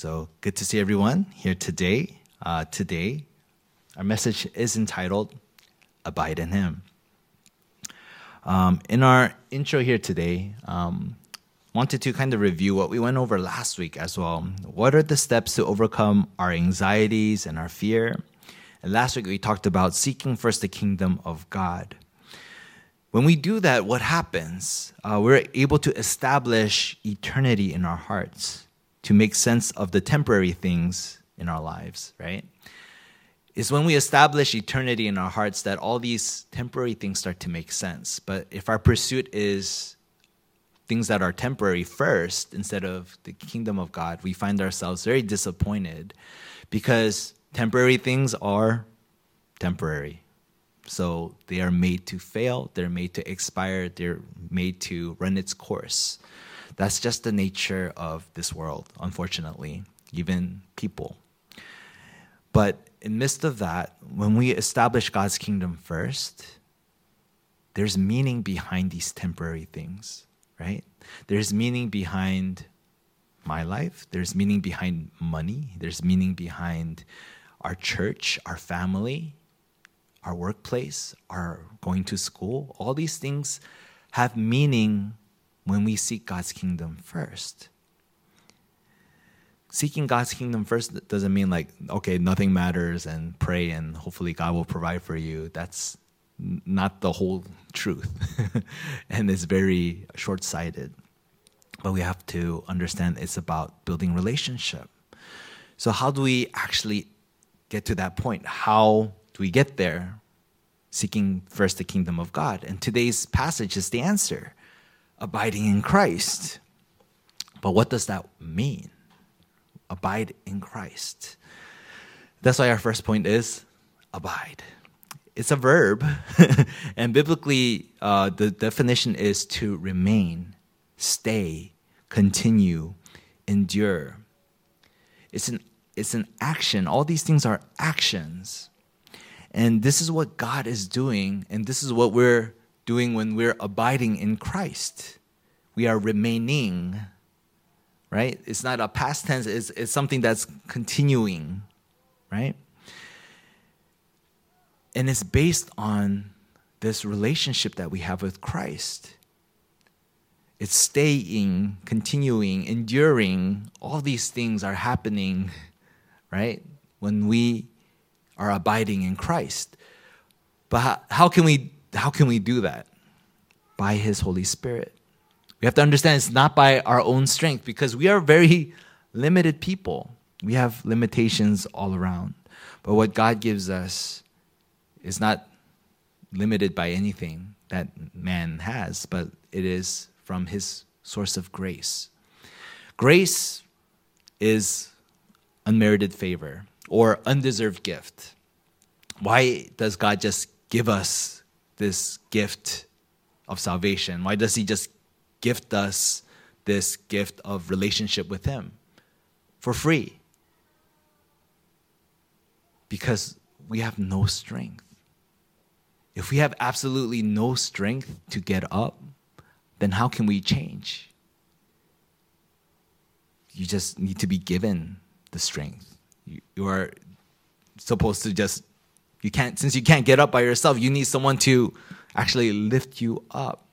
So good to see everyone here today. Uh, today, our message is entitled Abide in Him. Um, in our intro here today, um, wanted to kind of review what we went over last week as well. What are the steps to overcome our anxieties and our fear? And last week we talked about seeking first the kingdom of God. When we do that, what happens? Uh, we're able to establish eternity in our hearts to make sense of the temporary things in our lives, right? It's when we establish eternity in our hearts that all these temporary things start to make sense. But if our pursuit is things that are temporary first instead of the kingdom of God, we find ourselves very disappointed because temporary things are temporary. So they are made to fail, they're made to expire, they're made to run its course. That's just the nature of this world, unfortunately, even people. But in midst of that, when we establish God's kingdom first, there's meaning behind these temporary things, right? There's meaning behind my life, there's meaning behind money, there's meaning behind our church, our family, our workplace, our going to school. All these things have meaning when we seek God's kingdom first. Seeking God's kingdom first doesn't mean like, okay, nothing matters and pray and hopefully God will provide for you. That's not the whole truth. and it's very short sighted. But we have to understand it's about building relationship. So, how do we actually get to that point? How do we get there? Seeking first the kingdom of God. And today's passage is the answer abiding in Christ. But what does that mean? Abide in Christ. That's why our first point is abide. It's a verb, and biblically, uh, the definition is to remain, stay, continue, endure. It's an, it's an action. All these things are actions. And this is what God is doing, and this is what we're doing when we're abiding in Christ. We are remaining, right? It's not a past tense, it's, it's something that's continuing, right? And it's based on this relationship that we have with Christ. It's staying, continuing, enduring. All these things are happening, right? When we are abiding in Christ. But how, how can we how can we do that? By His Holy Spirit. We have to understand it's not by our own strength because we are very limited people. We have limitations all around. But what God gives us is not limited by anything that man has, but it is from His source of grace. Grace is unmerited favor or undeserved gift. Why does God just give us this gift of salvation? Why does He just gift us this gift of relationship with Him for free? Because we have no strength. If we have absolutely no strength to get up, then how can we change? You just need to be given the strength. You, are supposed to just you can't, since you can't get up by yourself, you need someone to actually lift you up.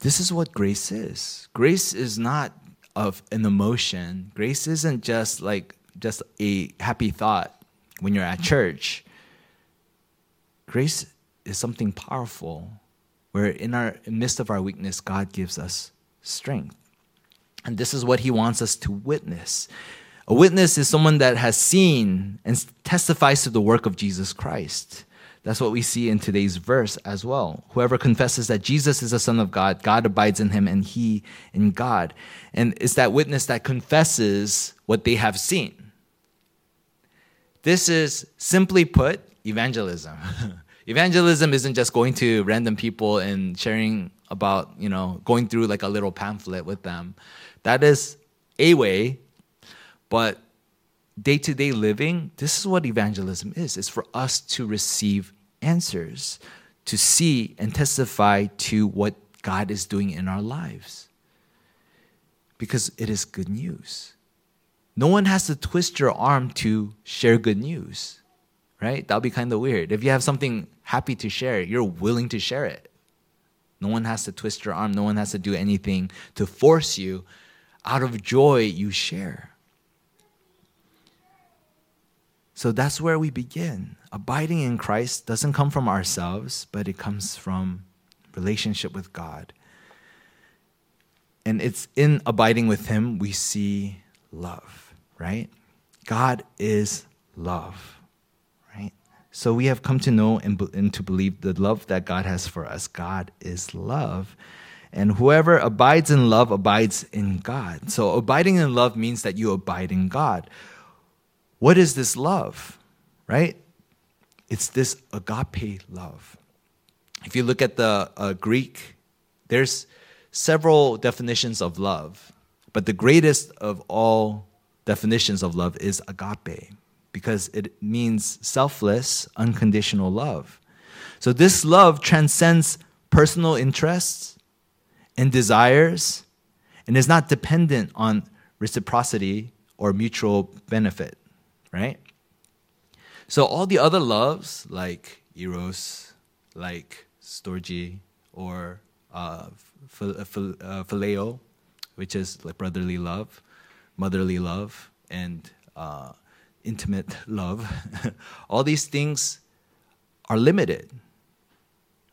This is what grace is. Grace is not of an emotion. Grace isn't just like just a happy thought when you're at church. Grace is something powerful where in our in midst of our weakness God gives us strength. And this is what he wants us to witness. A witness is someone that has seen and testifies to the work of Jesus Christ. That's what we see in today's verse as well. Whoever confesses that Jesus is the Son of God, God abides in him and he in God. And it's that witness that confesses what they have seen. This is simply put evangelism. evangelism isn't just going to random people and sharing about, you know, going through like a little pamphlet with them. That is a way but day to day living, this is what evangelism is it's for us to receive answers, to see and testify to what God is doing in our lives. Because it is good news. no one has to twist your arm to share good news, right? That'll be kind of weird. If you have something happy to share, you're willing to share it. No one has to twist your arm, no one has to do anything to force you. Out of joy, you share. So that's where we begin. Abiding in Christ doesn't come from ourselves, but it comes from relationship with God. And it's in abiding with Him we see love, right? God is love, right? So we have come to know and, and to believe the love that God has for us. God is love. And whoever abides in love abides in God. So abiding in love means that you abide in God. What is this love, right? It's this agape love. If you look at the uh, Greek, there's several definitions of love. But the greatest of all definitions of love is agape because it means selfless, unconditional love. So this love transcends personal interests and desires and is not dependent on reciprocity or mutual benefit, right? So all the other loves like eros, like storge, or uh, phileo, which is like brotherly love, motherly love, and uh, intimate love. All these things are limited,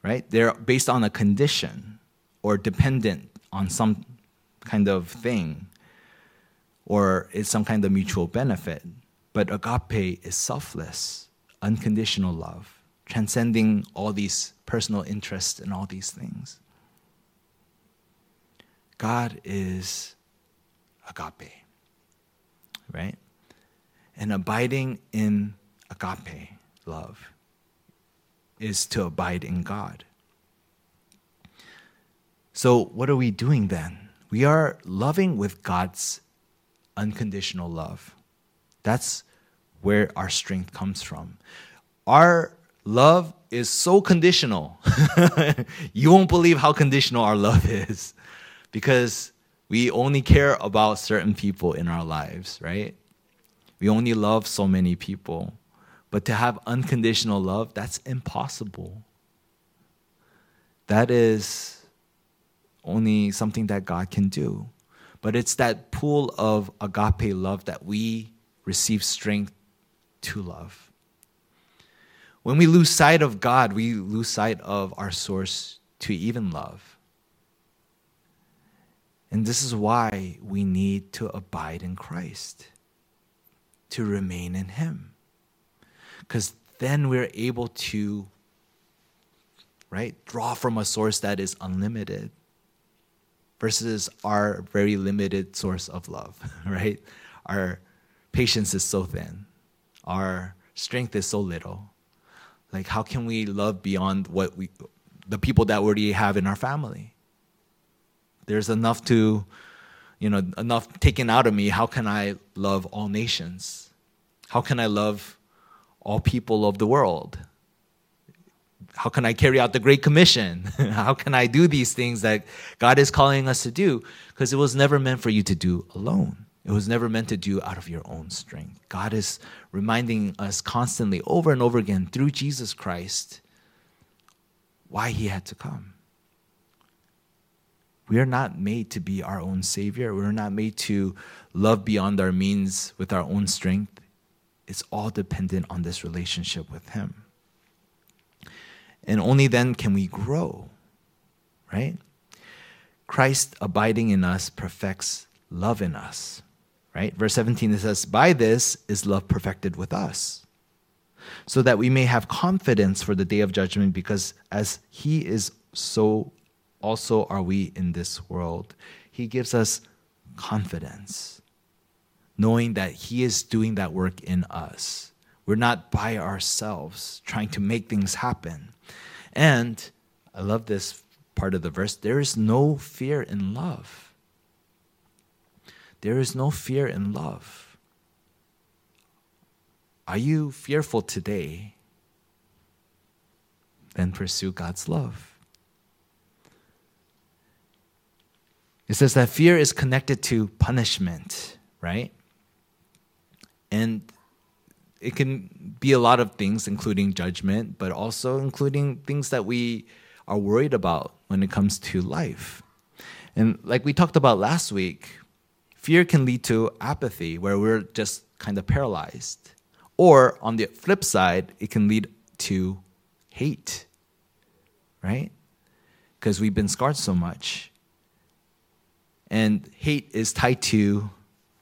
right? They're based on a condition or dependent on some kind of thing or it's some kind of mutual benefit. But agape is selfless, unconditional love, transcending all these personal interests and all these things. God is agape, right? And abiding in agape love is to abide in God. So, what are we doing then? We are loving with God's unconditional love. That's where our strength comes from. Our love is so conditional. you won't believe how conditional our love is because we only care about certain people in our lives, right? We only love so many people. But to have unconditional love, that's impossible. That is only something that God can do. But it's that pool of agape love that we receive strength to love. When we lose sight of God, we lose sight of our source to even love. And this is why we need to abide in Christ, to remain in Him. Because then we're able to, right, draw from a source that is unlimited versus our very limited source of love, right? Our patience is so thin, our strength is so little. Like, how can we love beyond what we, the people that we already have in our family? There's enough to, you know, enough taken out of me. How can I love all nations? How can I love all people of the world? How can I carry out the Great Commission? How can I do these things that God is calling us to do? Because it was never meant for you to do alone. It was never meant to do out of your own strength. God is reminding us constantly, over and over again, through Jesus Christ, why he had to come. We are not made to be our own Savior. We're not made to love beyond our means with our own strength. It's all dependent on this relationship with Him. And only then can we grow, right? Christ abiding in us perfects love in us, right? Verse 17 it says, By this is love perfected with us, so that we may have confidence for the day of judgment, because as He is, so also are we in this world. He gives us confidence, knowing that He is doing that work in us. We're not by ourselves trying to make things happen. And I love this part of the verse there is no fear in love. There is no fear in love. Are you fearful today? Then pursue God's love. It says that fear is connected to punishment, right? And it can be a lot of things, including judgment, but also including things that we are worried about when it comes to life. And like we talked about last week, fear can lead to apathy, where we're just kind of paralyzed. Or on the flip side, it can lead to hate, right? Because we've been scarred so much. And hate is tied to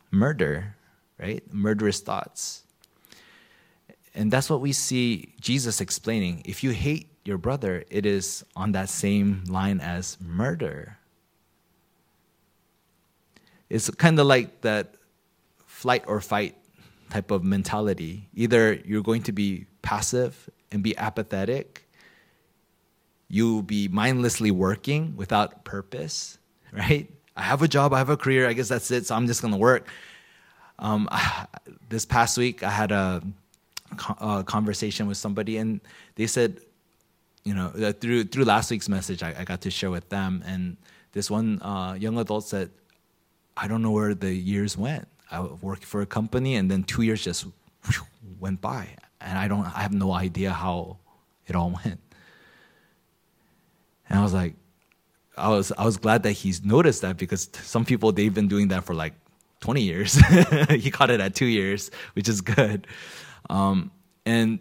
murder, right? Murderous thoughts. And that's what we see Jesus explaining. If you hate your brother, it is on that same line as murder. It's kind of like that flight or fight type of mentality. Either you're going to be passive and be apathetic, you'll be mindlessly working without purpose, right? I have a job, I have a career, I guess that's it, so I'm just gonna work. Um, this past week, I had a uh, conversation with somebody, and they said, you know, through through last week's message, I, I got to share with them, and this one uh, young adult said, "I don't know where the years went. I worked for a company, and then two years just went by, and I don't, I have no idea how it all went." And I was like, I was I was glad that he's noticed that because some people they've been doing that for like 20 years. he caught it at two years, which is good. Um, and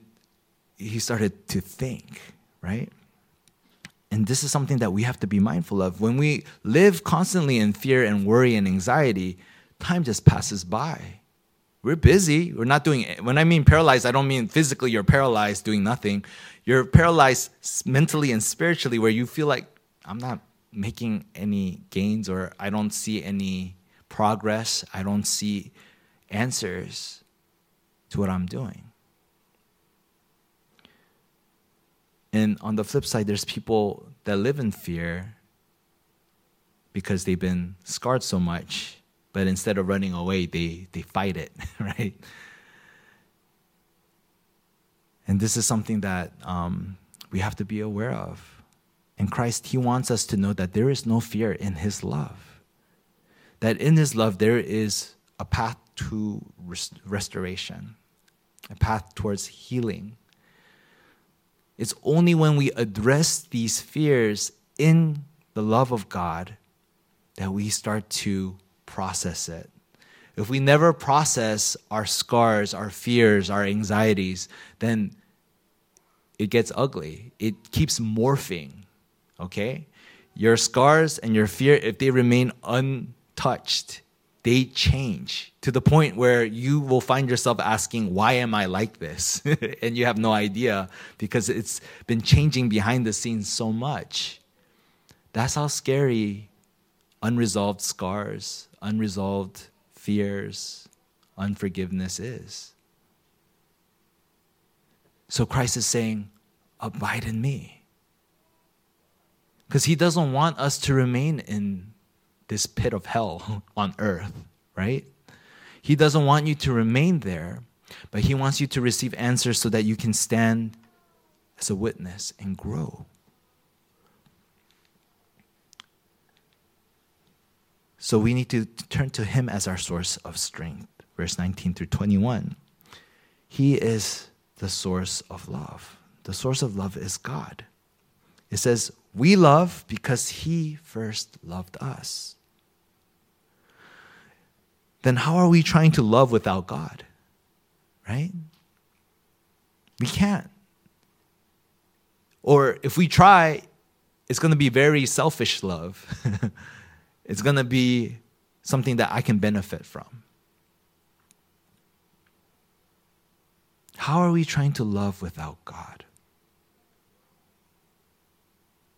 he started to think, right? And this is something that we have to be mindful of. When we live constantly in fear and worry and anxiety, time just passes by. We're busy. We're not doing When I mean paralyzed, I don't mean physically you're paralyzed doing nothing. You're paralyzed mentally and spiritually where you feel like I'm not making any gains or I don't see any progress. I don't see answers to what I'm doing. And on the flip side, there's people that live in fear because they've been scarred so much, but instead of running away, they, they fight it, right? And this is something that um, we have to be aware of. In Christ, He wants us to know that there is no fear in His love. That in His love, there is a path to rest- restoration, a path towards healing. It's only when we address these fears in the love of God that we start to process it. If we never process our scars, our fears, our anxieties, then it gets ugly. It keeps morphing, okay? Your scars and your fear, if they remain untouched, they change to the point where you will find yourself asking, Why am I like this? and you have no idea because it's been changing behind the scenes so much. That's how scary unresolved scars, unresolved fears, unforgiveness is. So Christ is saying, Abide in me. Because he doesn't want us to remain in this pit of hell on earth, right? He doesn't want you to remain there, but He wants you to receive answers so that you can stand as a witness and grow. So we need to turn to Him as our source of strength. Verse 19 through 21. He is the source of love. The source of love is God. It says, We love because He first loved us then how are we trying to love without God? Right? We can't. Or if we try, it's going to be very selfish love. it's going to be something that I can benefit from. How are we trying to love without God?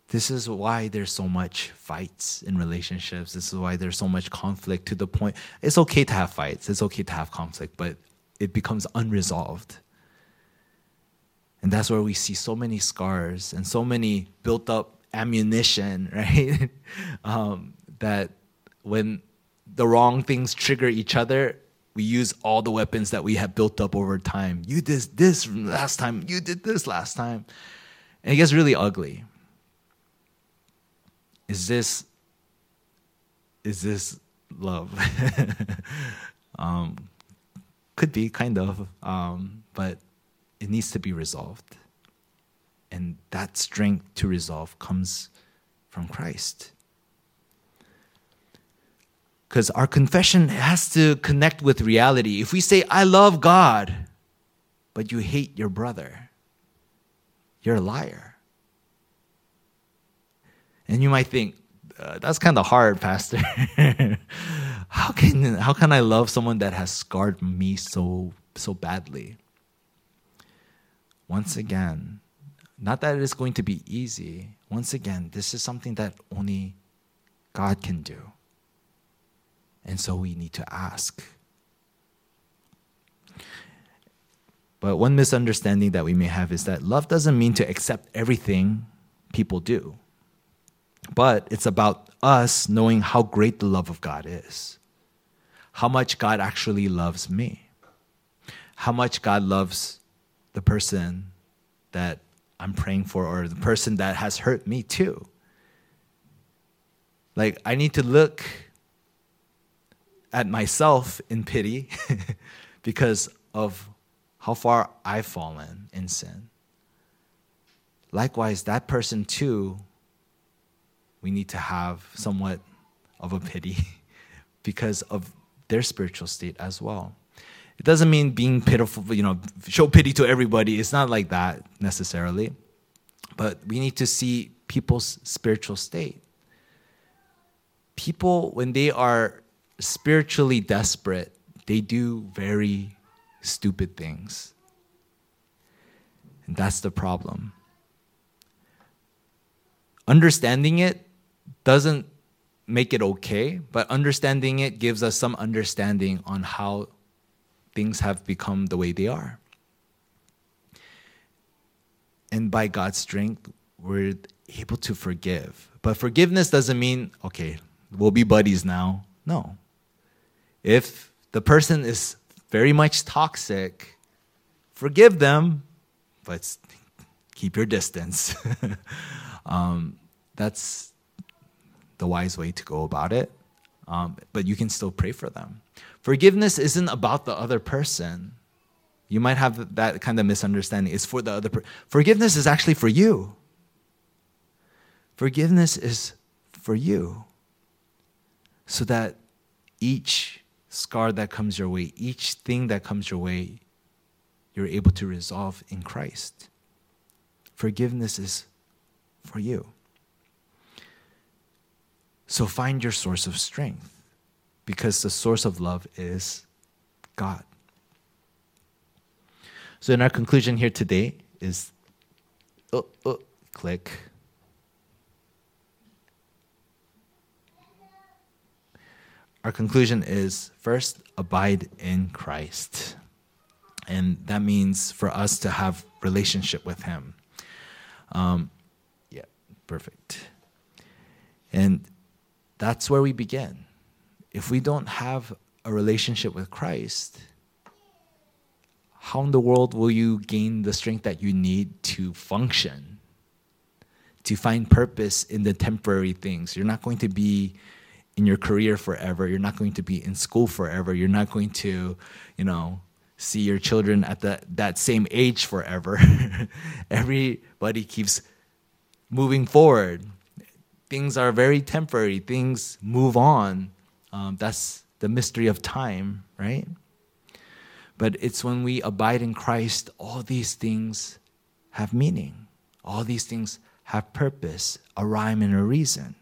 This is why there's so much fights in relationships. This is why there's so much conflict to the point. It's okay to have fights, it's okay to have conflict, but it becomes unresolved. And that's where we see so many scars and so many built up ammunition, right? um, that when the wrong things trigger each other, we use all the weapons that we have built up over time. You did this last time, you did this last time. And it gets really ugly is this is this love? um, Could be, kind of, um, but it needs to be resolved. And that strength to resolve comes from Christ. Because our confession has to connect with reality. If we say, I love God, but you hate your brother, you're a liar. And you might think, uh, that's kind of hard, Pastor. how can how can I love someone that has scarred me so so badly? Once again, not that it is going to be easy. Once again, this is something that only God can do. And so we need to ask. But one misunderstanding that we may have is that love doesn't mean to accept everything people do. But it's about us knowing how great the love of God is, how much God actually loves me, how much God loves the person that I'm praying for or the person that has hurt me too. Like, I need to look at myself in pity because of how far I've fallen in sin. Likewise, that person too we need to have somewhat of a pity because of their spiritual state as well. It doesn't mean being pitiful, you know, show pity to everybody. It's not like that necessarily. But we need to see people's spiritual state. People, when they are spiritually desperate, they do very stupid things. And that's the problem. Understanding it doesn't make it okay, but understanding it gives us some understanding on how things have become the way they are. And by God's strength, we're able to forgive. But forgiveness doesn't mean, okay, we'll be buddies now. No. If the person is very much toxic, forgive them, but keep your distance. um, that's the wise way to go about it. Um, but you can still pray for them. Forgiveness isn't about the other person. You might have that kind of misunderstanding. It's for the other person. Forgiveness is actually for you. Forgiveness is for you. So that each scar that comes your way, each thing that comes your way, you're able to resolve in Christ. Forgiveness is for you. So find your source of strength because the source of love is God. So, in our conclusion here today is oh, oh, click. Our conclusion is first, abide in Christ. And that means for us to have relationship with Him. Um, yeah, perfect. And that's where we begin. If we don't have a relationship with Christ, how in the world will you gain the strength that you need to function, to find purpose in the temporary things? You're not going to be in your career forever. You're not going to be in school forever. You're not going to, you know, see your children at the, that same age forever. Everybody keeps moving forward things are very temporary, things move on. Um, that's the mystery of time, right? But it's when we abide in Christ, all these things have meaning. All these things have purpose, a rhyme and a reason.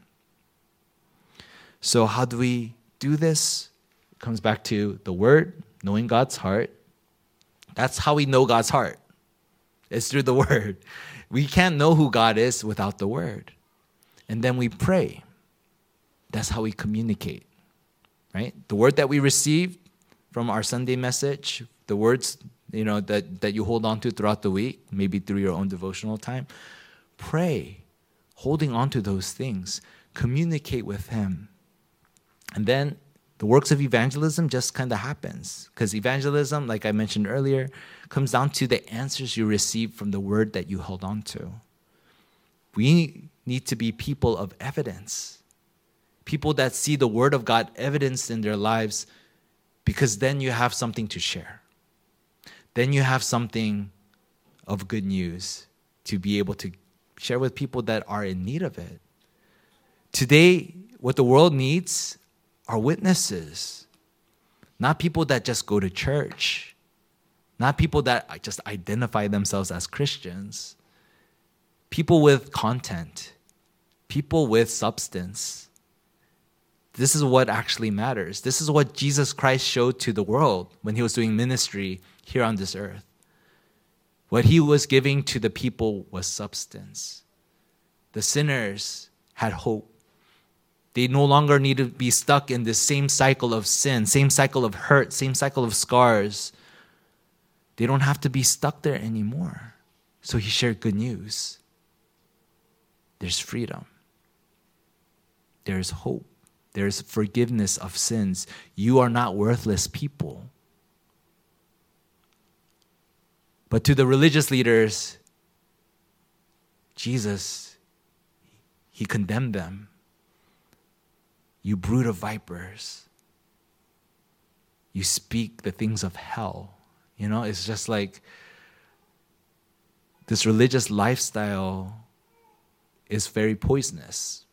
So, how do we do this? It comes back to the Word, knowing God's heart. That's how we know God's heart. It's through the Word. We can't know who God is without the Word and then we pray. That's how we communicate, right? The word that we receive from our Sunday message, the words you know that, that you hold on to throughout the week, maybe through your own devotional time, pray, holding on to those things, communicate with Him, and then the works of evangelism just kind of happens because evangelism, like I mentioned earlier, comes down to the answers you receive from the word that you hold on to. We need to be people of evidence. People that see the Word of God evidenced in their lives, because then you have something to share. then you have something of good news to be able to share with people that are in need of it. Today, what the world needs are witnesses, not people that just go to church, not people that just identify themselves as Christians, people with content, people with substance. This is what actually matters. This is what Jesus Christ showed to the world when he was doing ministry here on this earth. What he was giving to the people was substance. The sinners had hope. They no longer need to be stuck in this same cycle of sin, same cycle of hurt, same cycle of scars. They don't have to be stuck there anymore. So he shared good news. There's freedom, there's hope, there's forgiveness of sins. You are not worthless people. But to the religious leaders, Jesus, he condemned them. You brood of vipers. You speak the things of hell. You know, it's just like this religious lifestyle is very poisonous.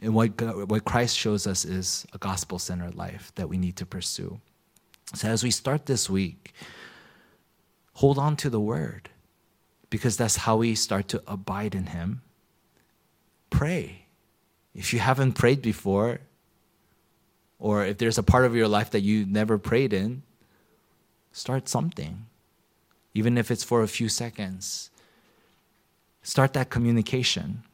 And what, what Christ shows us is a gospel centered life that we need to pursue. So, as we start this week, hold on to the word because that's how we start to abide in Him. Pray. If you haven't prayed before, or if there's a part of your life that you never prayed in, start something, even if it's for a few seconds. Start that communication.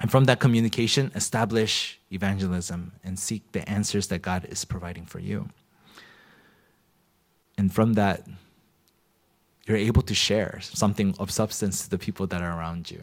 And from that communication, establish evangelism and seek the answers that God is providing for you. And from that, you're able to share something of substance to the people that are around you.